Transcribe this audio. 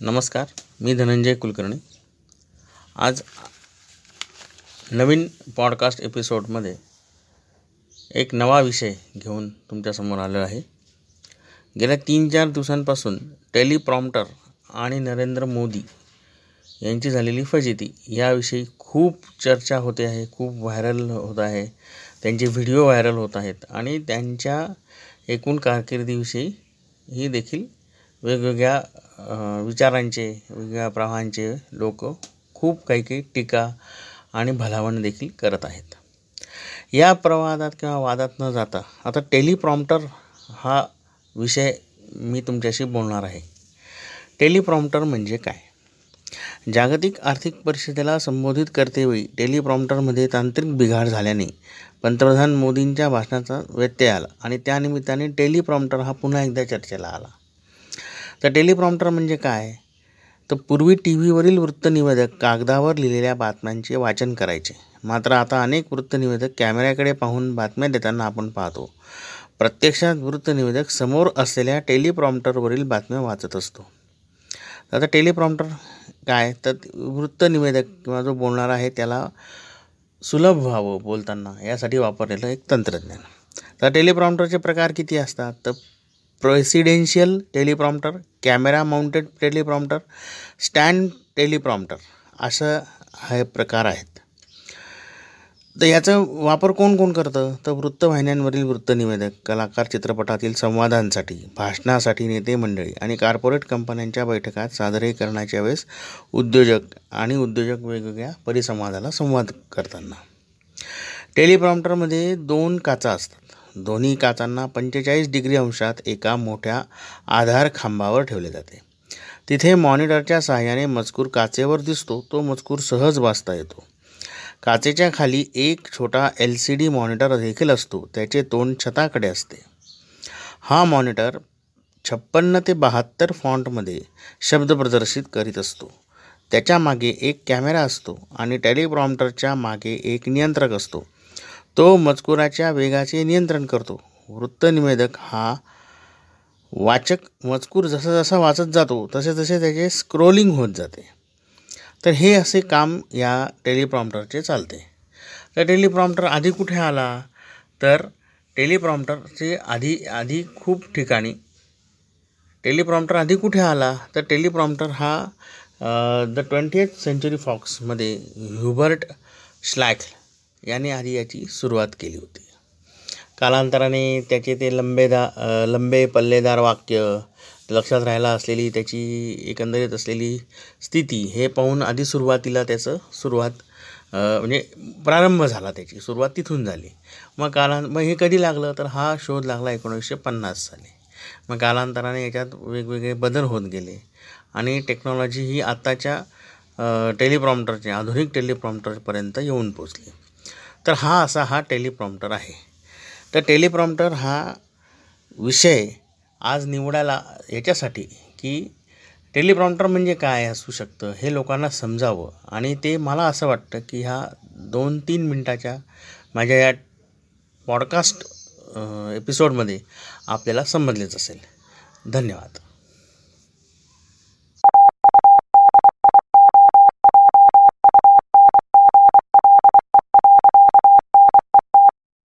नमस्कार मी धनंजय कुलकर्णी. आज नवीन पॉडकास्ट एपिसोडमध्ये एक नवा विषय घेऊन तुमच्यासमोर आलो आहे. गेल्या तीन चार दिवसांपासून टेलिप्रॉम्प्टर आणि नरेंद्र मोदी यांची झालेली फजिती याविषयी खूप चर्चा होते आहे खूप व्हायरल होत आहे. त्यांचे व्हिडिओ व्हायरल होत आहेत आणि त्यांच्या एकूण कारकिर्दीविषयी ही देखील वेगवेगळ्या विचारांचे वेगवेगळ्या प्रवाहांचे लोक खूप काही काही टीका आणि भलावण देखील करत आहेत. या प्रवादात किंवा वादात न जाता आता टेलिप्रॉम्प्टर हा विषय मी तुमच्याशी बोलणार आहे. टेलिप्रॉम्प्टर म्हणजे काय? जागतिक आर्थिक परिषदेला संबोधित करतेवेळी टेलिप्रॉम्प्टरमध्ये तांत्रिक बिघाड झाल्याने पंतप्रधान मोदींच्या भाषणाचा व्यत्यय आला आणि त्यानिमित्ताने टेलिप्रॉम्प्टर हा पुन्हा एकदा चर्चेला आला. तर टेलिप्रॉम्प्टर म्हणजे काय? तर पूर्वी टी व्हीवरील वृत्तनिवेदक कागदावर लिहिलेल्या बातम्यांचे वाचन करायचे. मात्र आता अनेक वृत्तनिवेदक कॅमेऱ्याकडे पाहून बातम्या देताना आपण पाहतो. प्रत्यक्षात वृत्तनिवेदक समोर असलेल्या टेलिप्रॉम्प्टरवरील बातम्या वाचत असतो. आता टेलिप्रॉम्प्टर काय? तर वृत्तनिवेदक किंवा जो बोलणार आहे त्याला सुलभ व्हावं बोलताना यासाठी वापरलेलं एक तंत्रज्ञान. तर टेलिप्रॉम्प्टरचे प्रकार किती असतात? तर presidential teleprompter camera mounted teleprompter stand teleprompter असं हे प्रकार आहेत. तर याचा वापर कोण कोण करतं? तर वृत्तवाहिन्यांवरील वृत्तनिवेदक कलाकार चित्रपटातील संवादांसाठी भाषणासाठी नेते मंडळी आणि कॉर्पोरेट कंपन्यांच्या बैठकात सादरीकरणाच्या वेळेस उद्योजक आणि उद्योजक वेगवेगळ्या परिसंवादाला संवाद करताना. टेलिप्रॉम्प्टरमध्ये दोन काचा असतात. दोन्ही काचांना पंचेचाळीस डिग्री अंशात एका मोठ्या आधार खांबावर ठेवले जाते. तिथे मॉनिटरच्या सहाय्याने मजकूर काचेवर दिसतो तो मजकूर सहज वाचता येतो. काचेच्या खाली एक छोटा एल सी डी मॉनिटर देखील असतो त्याचे तोंड छताकडे असते. हा मॉनिटर छप्पन्न ते बहात्तर फॉन्टमध्ये शब्द प्रदर्शित करीत असतो. त्याच्यामागे एक कॅमेरा असतो आणि टेलिप्रॉम्प्टरच्या मागे एक नियंत्रक असतो. तो मजकुराच्या वेगाचे नियंत्रण करतो. वृत्तनिवेदक हा वाचक मजकूर जसा जसा वाचत जातो तसे तसे त्याचे स्क्रोलिंग होत जाते. तर हे असे काम या टेलिप्रॉम्प्टरचे चालते. तर टेलिप्रॉम्प्टर आधी कुठे आला? तर टेलिप्रॉम्प्टरचे आधी आधी खूप ठिकाणी. टेलिप्रॉम्प्टर आधी कुठे आला? तर टेलिप्रॉम्प्टर हा द ट्वेंटी सेंचुरी फॉक्समध्ये ह्युबर्ट श्लॅक याने आधी याची सुरुवात केली होती. कालांतराने त्याचे ते लंबेदा लंबे पल्लेदार वाक्य लक्षात राहायला असलेली त्याची एकंदरीत असलेली स्थिती हे पाहून आधी सुरुवातीला त्याचं सुरुवात म्हणजे प्रारंभ झाला त्याची सुरुवात तिथून झाली. मग कालां मग हे कधी लागलं? तर हा शोध लागला एकोणीसशे पन्नास साली. मग कालांतराने याच्यात वेगवेगळे बदल होत गेले आणि टेक्नॉलॉजी ही आत्ताच्या टेलिप्रॉम्प्टरच्या आधुनिक टेलिप्रॉम्प्टरपर्यंत येऊन पोचली. तर हा असा हा टेलिप्रॉम्प्टर आहे. तर टेलिप्रॉम्प्टर हा विषय आज निवडायला याच्यासाठी की टेलिप्रॉम्प्टर म्हणजे काय असू शकतं हे लोकांना समजावं. आणि ते मला असं वाटतं की ह्या दोन तीन मिनटाच्या माझ्या या पॉडकास्ट एपिसोडमध्ये आपल्याला समजलेच असेल. धन्यवाद.